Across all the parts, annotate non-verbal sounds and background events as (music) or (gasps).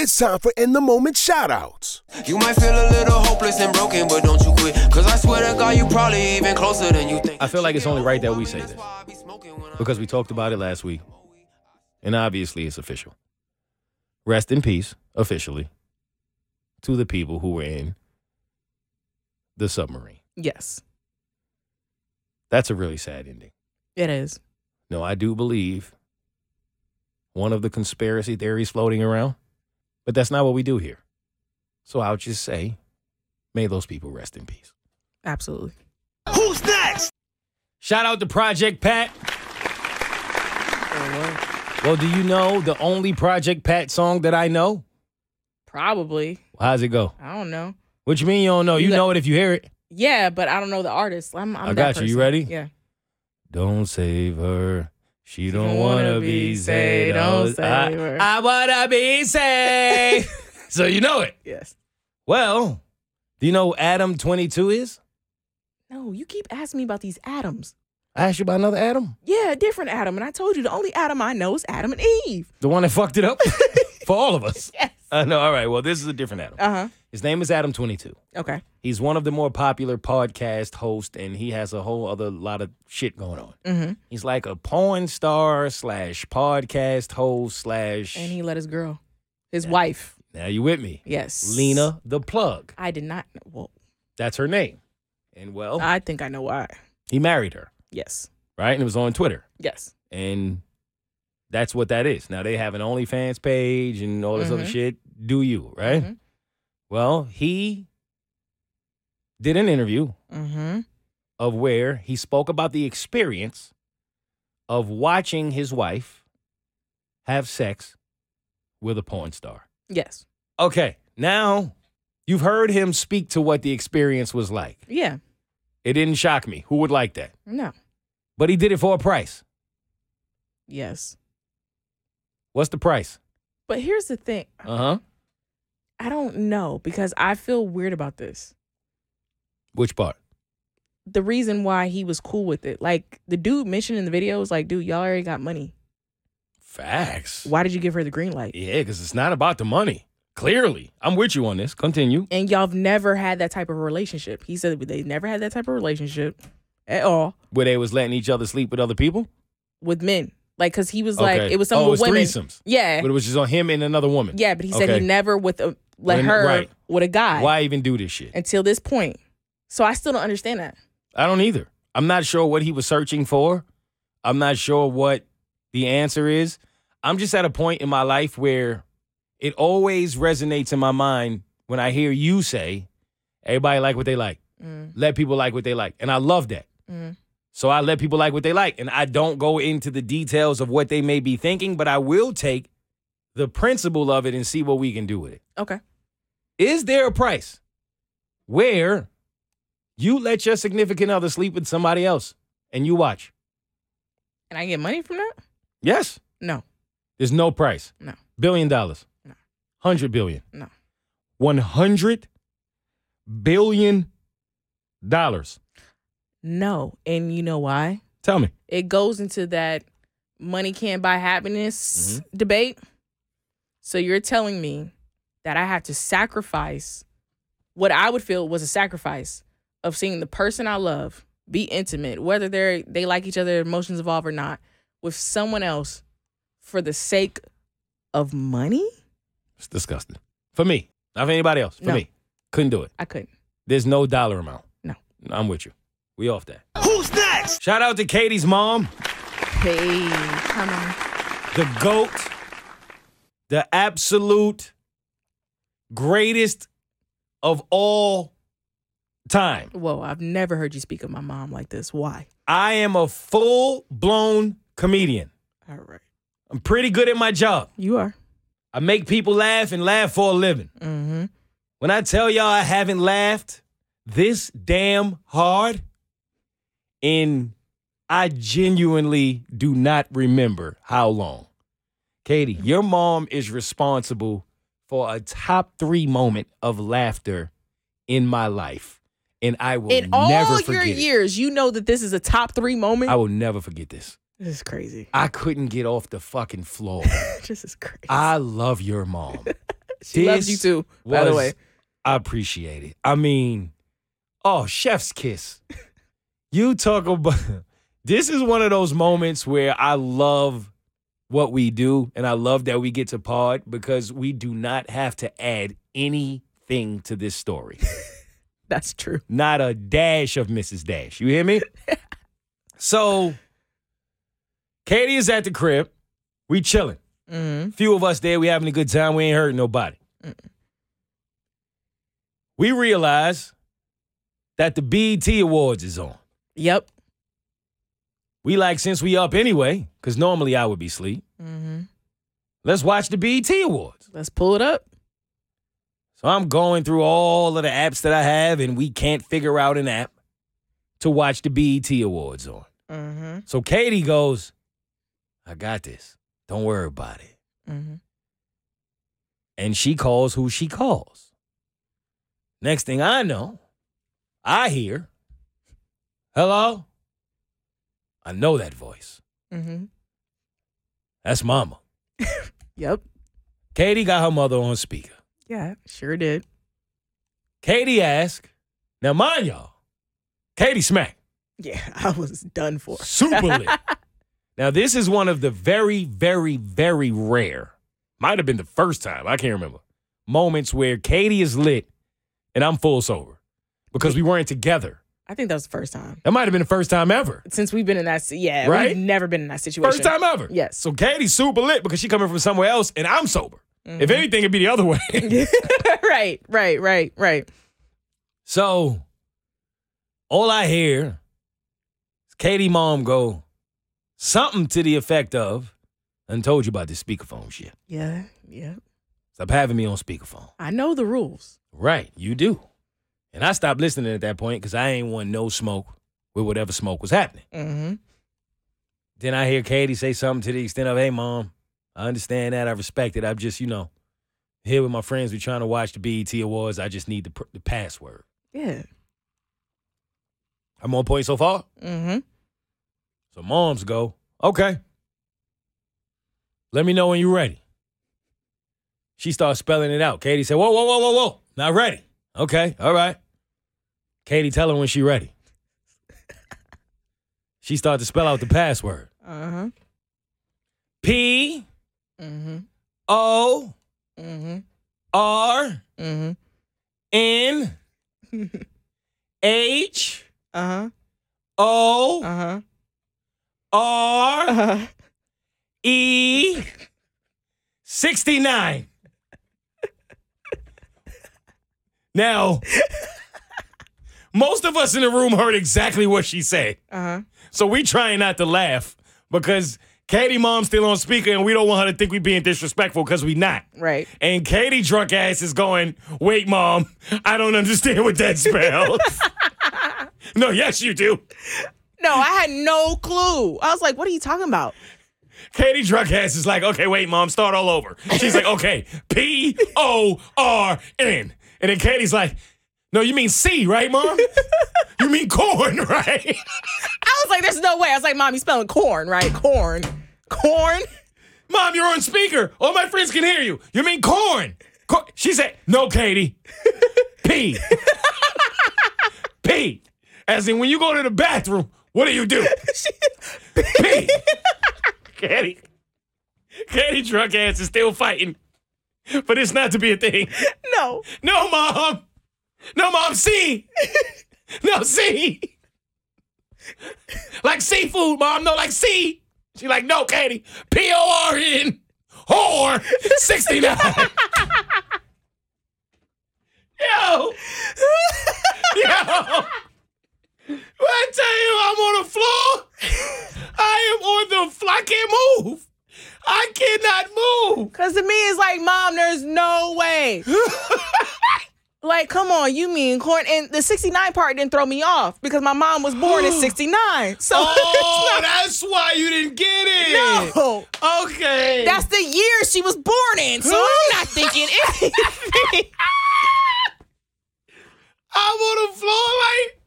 It's time for In the Moment shoutouts. You might feel a little hopeless and broken, but don't you quit. Cause I swear to God, you probably even closer than you think. I feel like it's only right that we say this because we talked about it last week, and obviously it's official. Rest in peace, officially, to the people who were in the submarine. Yes, That's a really sad ending. it is. No, I do believe one of the conspiracy theories floating around, but that's not what we do here. So I'll just say, may those people rest in peace. Absolutely. Who's next? Shout out to Project Pat. Well, do you know the only Project Pat song that I know? Probably. How's it go? I don't know. What you mean you don't know? You, You know it if you hear it. Yeah, but I don't know the artist. I'm, I'm I that got you. You person. ready? Yeah. Don't save her. She don't don't wanna, wanna be saved. Don't I- save her. I wanna be saved. (laughs) so you know it. Yes. Well, do you know who Adam 22 is? No, you keep asking me about these atoms. I asked you about another Adam. Yeah, a different Adam. And I told you the only Adam I know is Adam and Eve. The one that fucked it up (laughs) for all of us. Yes. I know. All right. Well, this is a different Adam. Uh huh. His name is Adam 22. Okay. He's one of the more popular podcast hosts, and he has a whole other lot of shit going on. Mm-hmm. He's like a porn star slash podcast host slash. And he let his girl, his wife. now you with me? Yes. Lena the Plug. I did not. Know. Well, That's her name. And well, I think I know why. he married her, Yes. right? And it was on Twitter. Yes. And that's what that is. Now they have an OnlyFans page and all this other Mhm. shit. Do you, right? Mhm. Well, he did an interview Mm-hmm. of where he spoke about the experience of watching his wife have sex with a porn star. Yes. Okay, now you've heard him speak to what the experience was like. Yeah. It didn't shock me. Who would like that? No. But he did it for a price. Yes. What's the price? But here's the thing. Uh huh. I don't know because I feel weird about this. Which part? The reason why he was cool with it, like the dude mentioned in the video, was like, dude, y'all already got money. Facts. Why did you give her the green light? Yeah, because it's not about the money. Clearly. I'm with you on this. Continue. And y'all have never had that type of relationship. He said they never had that type of relationship at all Where they was letting each other sleep with other people? with men. Like, cause he was like, it was some Oh, it was women. threesomes. Yeah. But it was just on him and another woman. Yeah, but he said Okay. he never with a let When- her right. with a guy Why even do this shit? until this point. So I still don't understand that. I don't either. I'm not sure what he was searching for. I'm not sure what the answer is. I'm just at a point in my life where it always resonates in my mind when I hear you say, everybody like what they like. Mm, Let people like what they like. And I love that. mm. So I let people like what they like. And I don't go into the details of what they may be thinking, but I will take the principle of it and see what we can do with it. Okay. Is there a price where you let your significant other sleep with somebody else and you watch? And I get money from that? Yes. No. There's no price. No. Billion dollars. No. Hundred billion. No. One hundred billion dollars. No. And you know why? Tell me. It goes into that money can't buy happiness Mm-hmm. debate. So you're telling me that I have to sacrifice what I would feel was a sacrifice of seeing the person I love be intimate, whether they're they like each other, emotions evolve or not, with someone else for the sake of money? It's disgusting. For me. Not for anybody else. For No. me. Couldn't do it. I couldn't. There's no dollar amount. No. I'm with you. We off that. Who's next? Shout out to Keity's mom. Hey, come on. the GOAT, the absolute greatest of all time. Whoa, I've never heard you speak of my mom like this. Why? I am a full blown comedian. All right. I'm pretty good at my job. You are. I make people laugh and laugh for a living. Mm-hmm. When I tell y'all I haven't laughed this damn hard, and I genuinely do not remember how long. Keity, your mom is responsible for a top three moment of laughter in my life. And I will In never all forget your it. years, you know that this is a top three moment. I will never forget this. this is crazy. I couldn't get off the fucking floor. (laughs) this is crazy. I love your mom. (laughs) she loves you this too, by the way. I appreciate it. I mean, oh, chef's kiss. (laughs) You talk about this is one of those moments where I love what we do and I love that we get to pod because we do not have to add anything to this story. (laughs) That's true. Not a dash of Mrs. Dash. You hear me? (laughs) so Keity is at the crib. We chilling. Mm-hmm. Few of us there. We having a good time. We ain't hurting nobody. We realize that the BET Awards is on. Yep. We like since we up anyway, because normally I would be asleep. Mm-hmm. Let's watch the BET Awards. Let's pull it up. So I'm going through all of the apps that I have, and we can't figure out an app to watch the BET Awards on. Mm-hmm. So Keity goes, I got this. Don't worry about it. Mm-hmm. And she calls who she calls. Next thing I know, I hear, hello? I know that voice. Mm-hmm. That's mama. (laughs) Yep. Keity got her mother on speaker. Yeah, sure did. Keity asked, now mind y'all, Keity smack, Yeah, (laughs) I was done for. super lit. (laughs) now this is one of the very, very, very rare, might have been the first time, I can't remember, moments where Keity is lit and I'm full sober because we weren't together. I think that was the first time That might have been the first time ever. since we've been in that. Yeah, Right? we've never been in that situation. First time ever. Yes. So Keity's super lit because she coming from somewhere else and I'm sober. Mm-hmm. If anything, it'd be the other way. (laughs) right, right, right, right. so all I hear is Keity mom go something to the effect of, I told you about this speakerphone shit. Yeah, yeah. Stop having me on speakerphone. I know the rules. Right, you do. And I stopped listening at that point because I ain't want no smoke with whatever smoke was happening. Mm-hmm. Then I hear Keity say something to the extent of, hey, mom, I understand that. I respect it. I'm just, you know, here with my friends. We're trying to watch the BET Awards. I just need the, pr- the password. Yeah. I'm on point so far. Mm-hmm. So moms go, okay. Let me know when you're ready. She starts spelling it out. Keity said, whoa, whoa, whoa, whoa, whoa. Not ready. Okay, all right. Keity, tell her when she ready. she started to spell out the password. Uh-huh. P Mm-hmm. O Mm-hmm. R Mm-hmm. N H Uh-huh. O Uh-huh. R Uh-huh. E 69. Now, most of us in the room heard exactly what she said. Uh-huh. So we trying not to laugh because Keity mom's still on speaker and we don't want her to think we being disrespectful because we not. Right. And Keity drunk ass is going, wait, mom, I don't understand what that spells. (laughs) no, yes, you do. No, I had no clue. I was like, what are you talking about? Keity drunk ass is like, okay, wait, mom, start all over. She's like, okay, P O R N. And then Keity's like, no, you mean C, right, mom? (laughs) you mean corn, (laughs) right? I was like, there's no way. I was like, mom, you spelling corn, right? Corn. Corn? mom, you're on speaker. All my friends can hear you. You mean corn. Cor-. She said, no, Keity. (laughs) P. P. As in, when you go to the bathroom, what do you do? P. Keity. Keity drunk ass is still fighting (laughs) for it's not to be a thing. (laughs) No. No, mom. No, mom. C. (laughs) No, C. Like seafood, mom. No, like C. She like, no, Keity. P O R N. Whore. 69. Yo. Yo. When I tell you, I'm on the floor. I am on the floor. I can't move. I cannot move. Cause to me, it's like, mom, there's no way. (laughs) like, come on, you mean corn? And the 69 part didn't throw me off because my mom was born in (gasps) 69. So (laughs) Oh, that's why you didn't get it. no. Okay. That's the year she was born in. So I'm not thinking (laughs) anything. I'm on the floor like,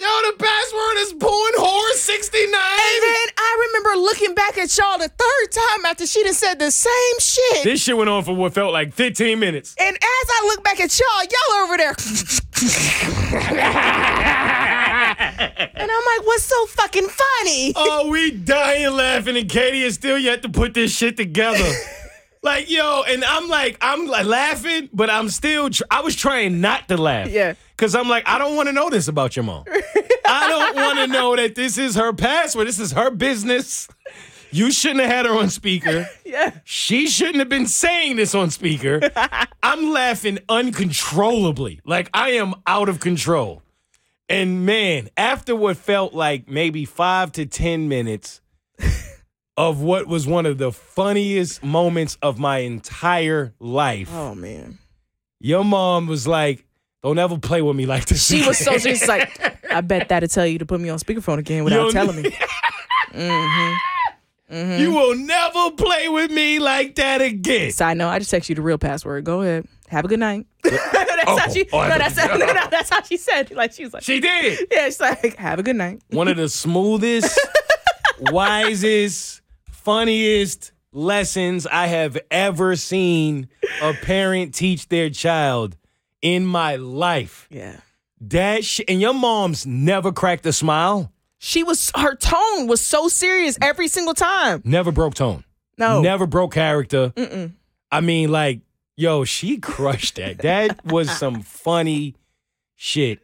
yo, the password is born whore 69. And then I remember looking back at y'all the third time after she done said the same shit. this shit went on for what felt like 15 minutes. and as I look back at y'all, y'all over there. (laughs) and I'm like, what's so fucking funny? Oh, we dying laughing, and Keity is still yet to put this shit together. (laughs) like, yo, and I'm like, I'm like laughing, but I'm still, tr- I was trying not to laugh. Yeah. Cause I'm like, I don't want to know this about your mom. (laughs) I don't want to know that this is her password. This is her business. You shouldn't have had her on speaker. (laughs) Yeah. She shouldn't have been saying this on speaker. (laughs) I'm laughing uncontrollably. Like I am out of control. And man, after what felt like maybe five to 10 minutes (laughs) of what was one of the funniest moments of my entire life, Oh man. your mom was like, don't ever play with me like this. She was so again." she's like, I bet that'll tell you to put me on speakerphone again without Yo, telling me. (laughs) Mm-hmm. Mm-hmm. You will never play with me like that again. Side note, I just text you the real password. Go ahead. Have a good night. (laughs) Oh, oh, oh, that's how she oh, no, that's, no, no, that's how she said. Like she was like, She did. Yeah, she's like, have a good night. one of the smoothest, (laughs) wisest, funniest lessons I have ever seen a parent teach their child in my life. Yeah. That sh- and your mom's never cracked a smile, She was her tone was so serious every single time. never broke tone, No. never broke character. I mean, like, yo, she (laughs) crushed that. That was some funny shit.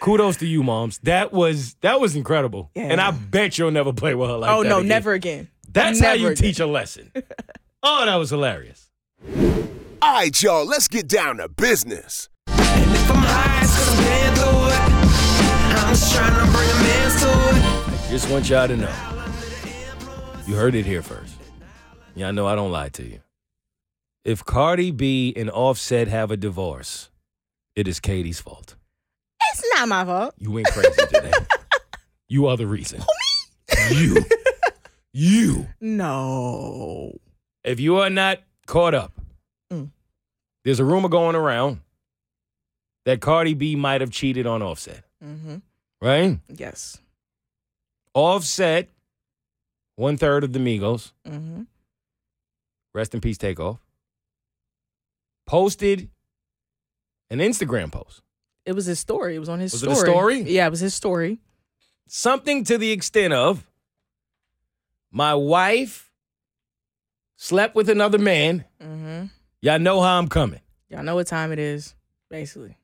Kudos to you, moms. That was that was incredible. Yeah. And I bet you'll never play with her like oh that Oh no, again. never again. That's Never how you again. teach a lesson. (laughs) oh, that was hilarious. All right, y'all, let's get down to business. If I'm high, it's 'cause I'm paying through it. I'm just trying to bring a man to it. Just want y'all to know. You heard it here first. Y'all know I don't lie to you. If Cardi B and Offset have a divorce, it is Keity's fault. It's not my fault. You went crazy today. (laughs) you are the reason. Me? You. You. No. If you are not caught up, Mm. there's a rumor going around that Cardi B might have cheated on Offset, Mm-hmm. right? Yes. Offset, one third of the Migos, Mm-hmm. rest in peace, Takeoff, posted an Instagram post. It was his story. It was on his Was it a story. story? Yeah, it was his story. Something to the extent of my wife slept with another man. Mm-hmm. Y'all know how I'm coming. Y'all know what time it is, basically.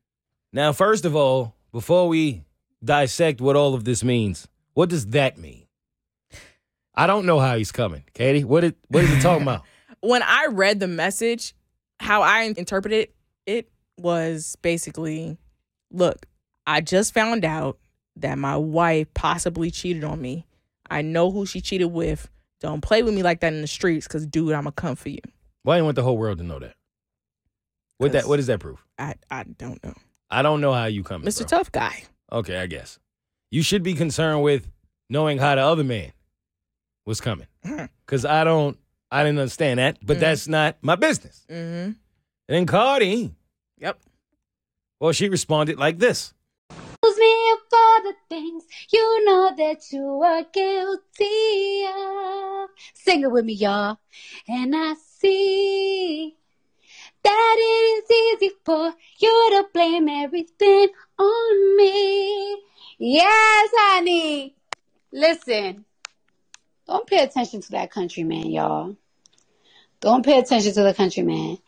Now, first of all, before we dissect what all of this means, what does that mean? I don't know how he's coming. Keity, what, it, what is he talking about? (laughs) When I read the message, how I interpreted it was basically, look, I just found out that my wife possibly cheated on me. I know who she cheated with. Don't play with me like that in the streets, cause dude, I'ma come for you. Why do you want the whole world to know that? What that? What does that prove? I I don't know, I don't know how you coming, Mr. bro. Tough Guy. Okay, I guess you should be concerned with knowing how the other man was coming, because I don't, I didn't understand that, but Mhm. that's not my business. Mm-hmm. And then Cardi, Yep. well, she responded like this. Accuse me of all the things you know that you are guilty of. Sing it with me, y'all. And I see that it is easy for you to blame everything on me. Yes, honey. Listen, don't pay attention to that countryman, y'all. Don't pay attention to the countryman.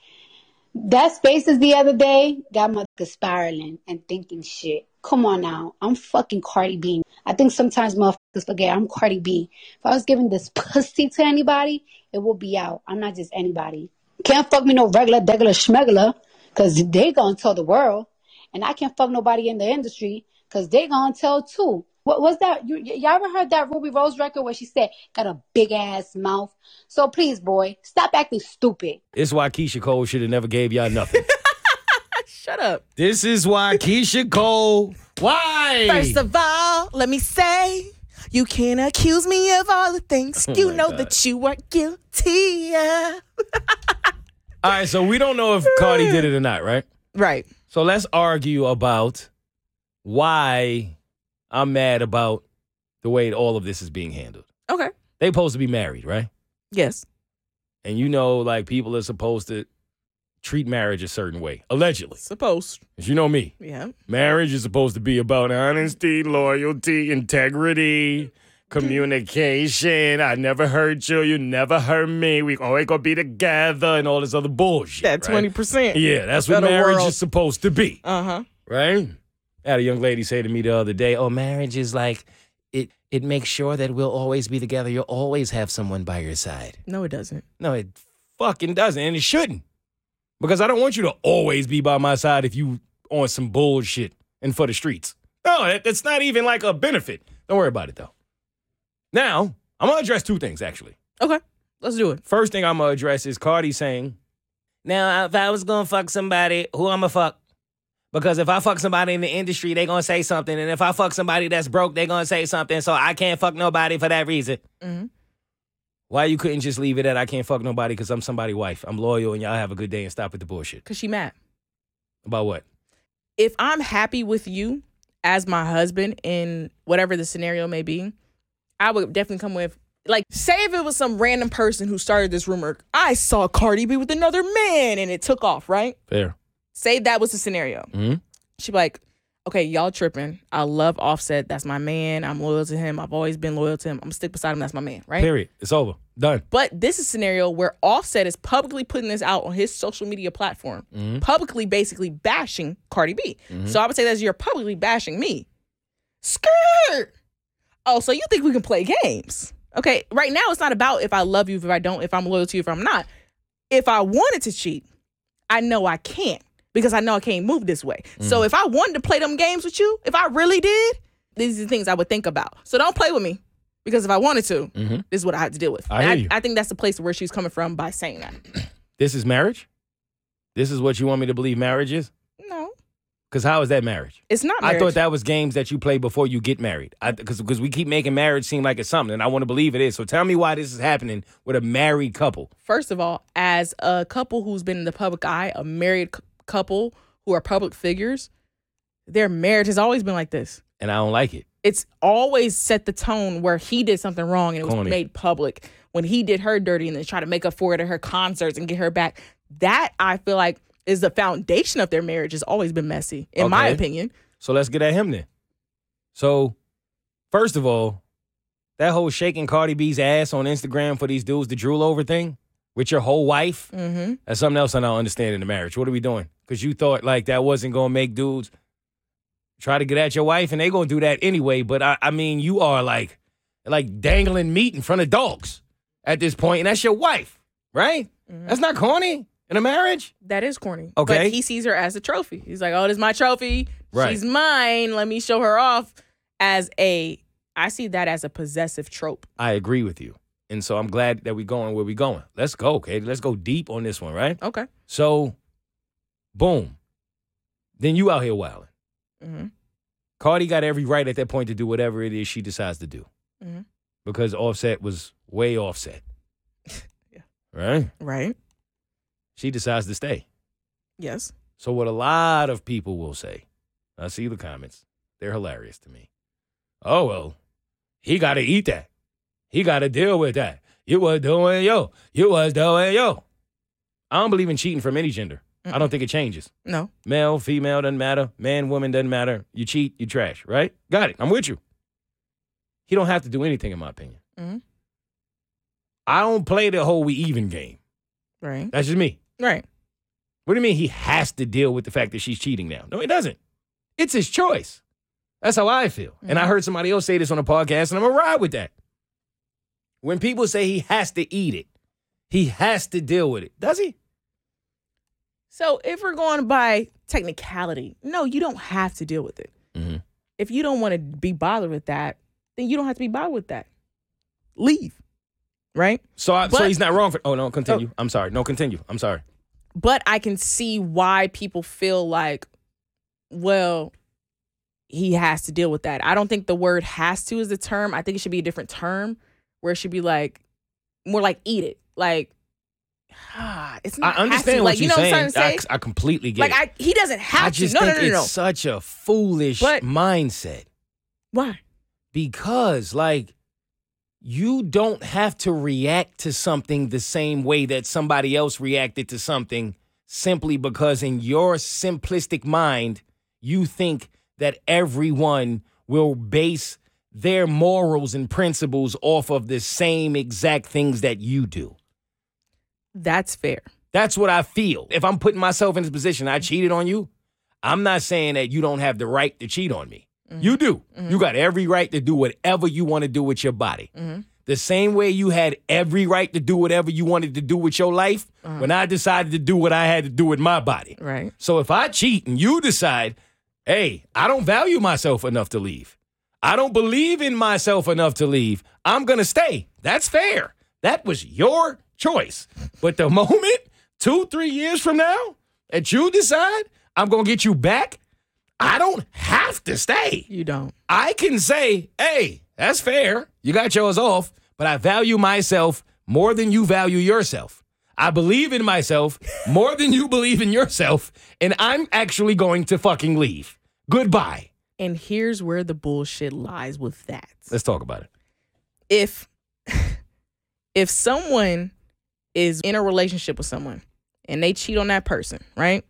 That spaces the other day got motherfuckers spiraling and thinking shit. Come on now. I'm fucking Cardi B. I think sometimes motherfuckers forget I'm Cardi B. If I was giving this pussy to anybody, it will be out. I'm not just anybody. Can't fuck me no regular, degular, schmegular, because they gonna tell the world. And I can't fuck nobody in the industry Cause they gonna tell too. What was that? You, y- y'all ever heard that Rubi Rose record where she said, got a big ass mouth? So please, boy, stop acting stupid. This is why Keyshia Cole should have never gave y'all nothing. (laughs) Shut up. this is why Keyshia Cole. Why? First of all, let me say, you can't accuse me of all the things (laughs) Oh you know God. that you are guilty of. (laughs) All right, so we don't know if Cardi did it or not, right? Right. So let's argue about why I'm mad about the way all of this is being handled. Okay. They supposed to be married, right? Yes. And you know, like people are supposed to treat marriage a certain way, allegedly. Supposed. 'Cause you know me. Yeah. Marriage is supposed to be about honesty, loyalty, integrity, communication. I never hurt you, you never hurt me. We always gonna be together and all this other bullshit. That right? 20%. Yeah, that's what marriage world. is supposed to be, Uh huh. right? I had a young lady say to me the other day, "Oh, marriage is like it. It makes sure that we'll always be together. You'll always have someone by your side." No, it doesn't. No, it fucking doesn't, and it shouldn't. Because I don't want you to always be by my side if you on some bullshit and for the streets. No, that, that's not even like a benefit. Don't worry about it though. Now, I'm gonna address two things actually. Okay. Let's do it. First thing I'm gonna address is Cardi saying, "Now, if I was gonna fuck somebody, who I'ma fuck? Because if I fuck somebody in the industry, they gonna say something, and if I fuck somebody that's broke, they gonna say something. So I can't fuck nobody for that reason. Mhm. Why you couldn't just leave it at I can't fuck nobody because I'm somebody's wife. I'm loyal, and y'all have a good day and stop with the bullshit. Because she mad. About what? If I'm happy with you as my husband in whatever the scenario may be, I would definitely come with, like, say if it was some random person who started this rumor, I saw Cardi B with another man and it took off, right? Fair. Say that was the scenario. hmm She'd be like, okay, y'all tripping. I love Offset. That's my man. I'm loyal to him. I've always been loyal to him. I'm gonna stick beside him. That's my man, right? Period. It's over. Done. But this is a scenario where Offset is publicly putting this out on his social media platform, mm-hmm. publicly basically bashing Cardi B. Mm-hmm. So I would say that you're publicly bashing me. Skirt. Oh, so you think we can play games? Okay, right now it's not about if I love you, if I don't, if I'm loyal to you, if I'm not. If I wanted to cheat, I know I can't because I know I can't move this way. Mm. So if I wanted to play them games with you, if I really did, these are the things I would think about. So don't play with me because if I wanted to, Mhm. this is what I had to deal with. I hear you. I think that's the place where she's coming from by saying that. (clears throat) This is marriage. This is what you want me to believe marriage is. No, Because how is that marriage? it's not. I thought that was games that you play before you get married. Because we keep making marriage seem like it's something, and I want to believe it is. So tell me why this is happening with a married couple. First of all, as a couple who's been in the public eye, a married couple who are public figures, their marriage has always been like this. And I don't like it. It's always set the tone where he did something wrong and it was Corny. made public. When he did her dirty and then try to make up for it at her concerts and get her back, that I feel like is the foundation of their marriage. Has always been messy, in my opinion. So let's get at him then. So, first of all, that whole shaking Cardi B's ass on Instagram for these dudes to drool over thing with your whole wife, Mm-hmm. that's something else I don't understand in the marriage. What are we doing? Because you thought like that wasn't going to make dudes try to get at your wife, and they going to do that anyway. But I, I mean, you are like, like dangling meat in front of dogs at this point, and that's your wife, right? That's not corny in a marriage. That is corny. Okay. But he sees her as a trophy. He's like, oh, this is my trophy. Right. She's mine. Let me show her off as a, I see that as a possessive trope. I agree with you. And so I'm glad that we're going where we're going. Let's go, okay? Let's go deep on this one, right? Okay. So, boom. Then you out here wilding. hmm Cardi got every right at that point to do whatever it is she decides to do. Mhm. Because Offset was way offset. (laughs) Yeah. Right? Right. She decides to stay. Yes. So what a lot of people will say, I see the comments. They're hilarious to me. Oh well, he got to eat that. He got to deal with that. You was doing yo. You was doing yo. I don't believe in cheating from any gender. I don't think it changes. No. Male, female doesn't matter. Man, woman doesn't matter. You cheat, you trash. Right? Got it. I'm with you. He don't have to do anything, in my opinion. Mm-hmm. I don't play the whole we even game. Right. That's just me. Right. What do you mean he has to deal with the fact that she's cheating now? No, he doesn't. It's his choice. That's how I feel. And I heard somebody else say this on a podcast, and I'm gonna ride with that. When people say he has to eat it, he has to deal with it. Does he? So if we're going by technicality, no, you don't have to deal with it. Mhm. if you don't want to be bothered with that, then you don't have to be bothered with that. Leave. Right? So, I, so he's not wrong for. Oh no, continue. I'm sorry. No, continue. I'm sorry. but I can see why people feel like, well, he has to deal with that. I don't think the word has to is the term. I think it should be a different term where it should be like more like eat it. Like ah, it's not I understand like what you you're know saying. what? I, I completely get like it. I he doesn't have I just to. No, no, think no, no, no. it's such a foolish But- mindset Why? because, like, you don't have to react to something the same way that somebody else reacted to something simply because, in your simplistic mind, you think that everyone will base their morals and principles off of the same exact things that you do. That's fair. That's what I feel. If I'm putting myself in this position, I cheated on you. I'm not saying that you don't have the right to cheat on me. Mm-hmm. You do. You mm-hmm. got every right to do whatever you want to do with your body. Mm-hmm. The same way you had every right to do whatever you wanted to do with your life uh-huh. when I decided to do what I had to do with my body. Right. So if I cheat and you decide, hey, I don't value myself enough to leave, I don't believe in myself enough to leave, I'm going to stay. That's fair. That was your choice. But the (laughs) moment, two, three years from now, that you decide I'm going to get you back, I don't have to stay. You don't. I can say, hey, that's fair. You got yours off, but I value myself more than you value yourself. I believe in myself more than you believe in yourself, and I'm actually going to fucking leave. Goodbye. And here's where the bullshit lies with that. Let's talk about it. if (laughs) if someone is in a relationship with someone and they cheat on that person, right?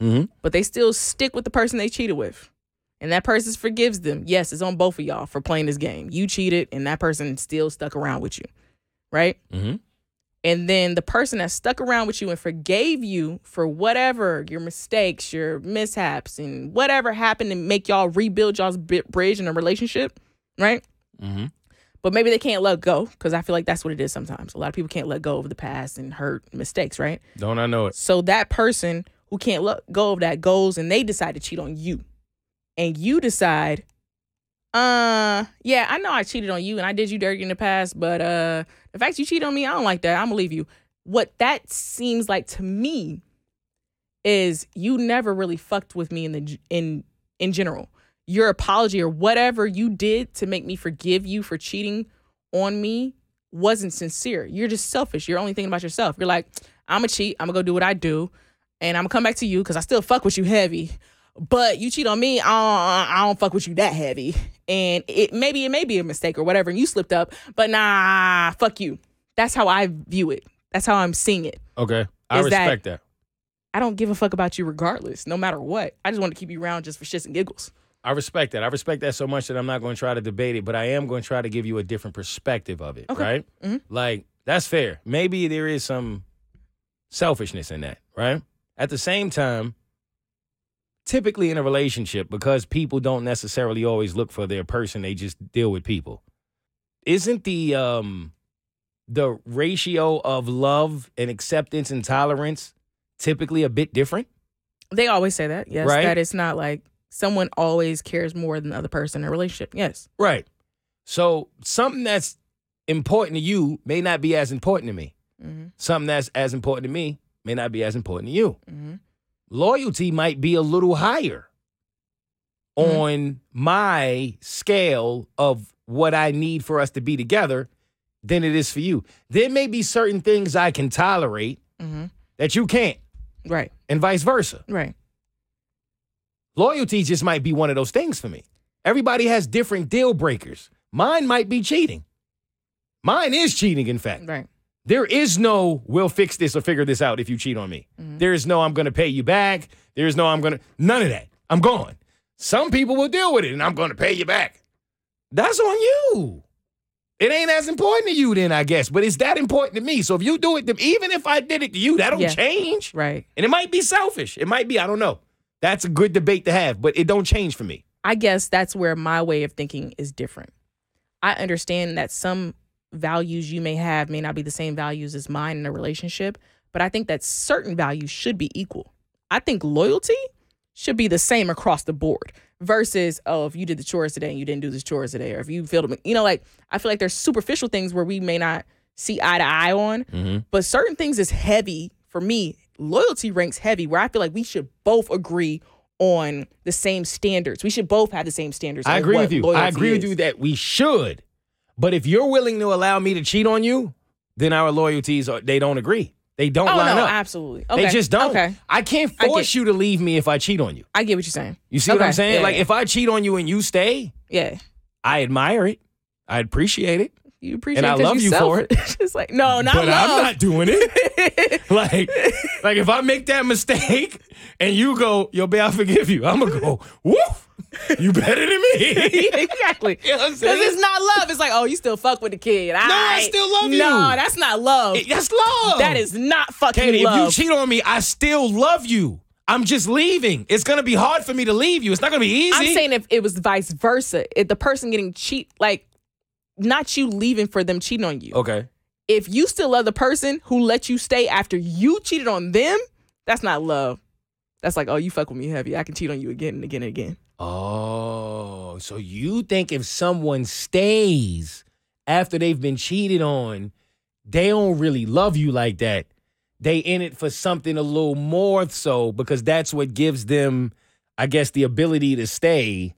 Mm-hmm. But they still stick with the person they cheated with. And that person forgives them. Yes, it's on both of y'all for playing this game. You cheated and that person still stuck around with you. Right? Mm-hmm. And then the person that stuck around with you and forgave you for whatever your mistakes, your mishaps, and whatever happened to make y'all rebuild y'all's bridge in a relationship, right? Mm-hmm. but maybe they can't let go because I feel like that's what it is sometimes. A lot of people can't let go of the past and hurt mistakes, right? Don't I know it? So that person who can't let go of that goes and they decide to cheat on you. And you decide, uh, yeah, I know I cheated on you and I did you dirty in the past, but uh the fact you cheat on me, I don't like that. I'm gonna leave you. What that seems like to me is you never really fucked with me in the in in general. Your apology or whatever you did to make me forgive you for cheating on me wasn't sincere. You're just selfish. You're only thinking about yourself. You're like, I'm gonna cheat. I'm gonna go do what I do, and I'm gonna come back to you because I still fuck with you heavy. But you cheat on me, I don't, I don't fuck with you that heavy. And it maybe it may be a mistake or whatever, and you slipped up. But nah, fuck you. That's how I view it. That's how I'm seeing it. Okay. I Is that- respect that. I don't give a fuck about you regardless, no matter what. I just want to keep you around just for shits and giggles. I respect that. I respect that so much that I'm not going to try to debate it, but I am going to try to give you a different perspective of it, Okay. right? Mhm. Like, that's fair. Maybe there is some selfishness in that, right? At the same time, typically in a relationship, because people don't necessarily always look for their person, they just deal with people. Isn't the um the ratio of love and acceptance and tolerance typically a bit different? They always say that, yes. Right. That it's not like someone always cares more than the other person in a relationship. Yes. Right. So something that's important to you may not be as important to me. Mm-hmm. Something that's as important to me may not be as important to you. Mm-hmm. Loyalty might be a little higher Mhm. on my scale of what I need for us to be together than it is for you. There may be certain things I can tolerate Mm-hmm. that you can't, Right. and vice versa. Right. Loyalty just might be one of those things for me. Everybody has different deal breakers. Mine might be cheating. Mine is cheating, in fact. Right. There is no, we'll fix this or figure this out if you cheat on me. Mm-hmm. There is no, I'm going to pay you back. There is no, I'm going to, none of that. I'm gone. Some people will deal with it and I'm going to pay you back. That's on you. It ain't as important to you then, I guess, but it's that important to me. So if you do it, to, even if I did it to you, that don't Yeah. change. Right. And it might be selfish. It might be, I don't know. That's a good debate to have, but it don't change for me. I guess that's where my way of thinking is different. I understand that some values you may have may not be the same values as mine in a relationship, but I think that certain values should be equal. I think loyalty should be the same across the board versus oh if you did the chores today and you didn't do the chores today or if you them you know like i feel like there's superficial things where we may not see eye to eye on Mm-hmm. but certain things is heavy for me loyalty ranks heavy where i feel like we should both agree on the same standards we should both have the same standards I agree with you. I agree with you that we should. But if you're willing to allow me to cheat on you, then our loyalties are they don't agree. They don't oh line no up. absolutely okay. They just don't. okay I can't I force you to leave me if I cheat on you. i get what you're saying You see what I'm saying? yeah, like yeah. if I cheat on you and you stay, yeah I admire it. I appreciate it. you appreciate and I love you for it. (laughs) it's like no not but love I'm not doing it. (laughs) like, like if I make that mistake and you go, yo, babe, I forgive you. I'm gonna go, woof. (laughs) You better than me. (laughs) exactly. You know Because it's not love. It's like, oh, you still fuck with the kid. No, I still love you. No, that's not love. That's love. that is not fucking Keity, love. if you cheat on me, I still love you. I'm just leaving. It's gonna be hard for me to leave you. It's not gonna be easy. I'm saying if it was vice versa, if the person getting cheat, like not you leaving for them cheating on you. Okay. If you still love the person who let you stay after you cheated on them, that's not love. That's like, oh, you fuck with me heavy. I can cheat on you again and again and again. Oh, so you think if someone stays after they've been cheated on, they don't really love you like that. They in it for something a little more so because that's what gives them, I guess, the ability to stay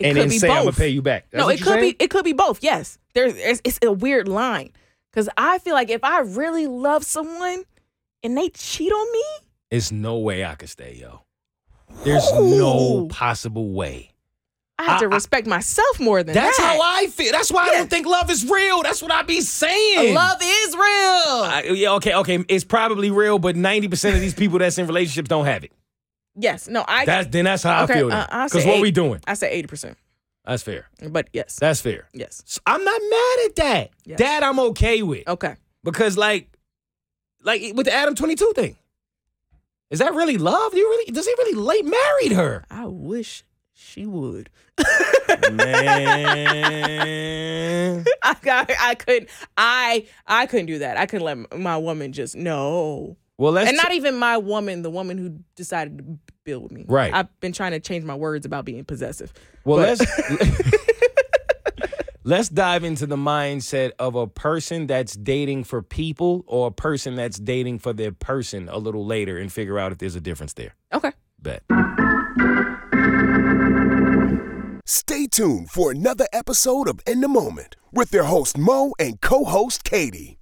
It and then say, I'm gonna both. pay you back. That's no, it could saying? be it could be both. Yes, there's it's, it's a weird line because I feel like if I really love someone and they cheat on me, There's no way I could stay, yo. There's no Ooh. possible way. I have to I- I- respect myself more than That's that. how I feel. That's why I don't think love is real. That's what I be saying. love is real. I- yeah, okay, okay. It's probably real, but 90% of these people that's in relationships don't have it. yes, no, I That's then that's how I feel. uh, I'll Because say what we doing? I say eighty percent, That's fair. but yes, That's fair. yes, So I'm not mad at that. Yes. That I'm okay with. okay. Because like, like with the Adam 22 thing, is that really love? Do you really? Does he really late married her? I wish she would. Man. (laughs) I got, I couldn't, I, I couldn't do that. I couldn't let my woman just no, Well, let's and not even my woman, the woman who decided to build with me. Right. I've been trying to change my words about being possessive. Well, But- let's (laughs) (laughs) let's dive into the mindset of a person that's dating for people or a person that's dating for their person a little later and figure out if there's a difference there. Okay. Bet. Stay tuned for another episode of In the Moment with their host Moe and co host Keity.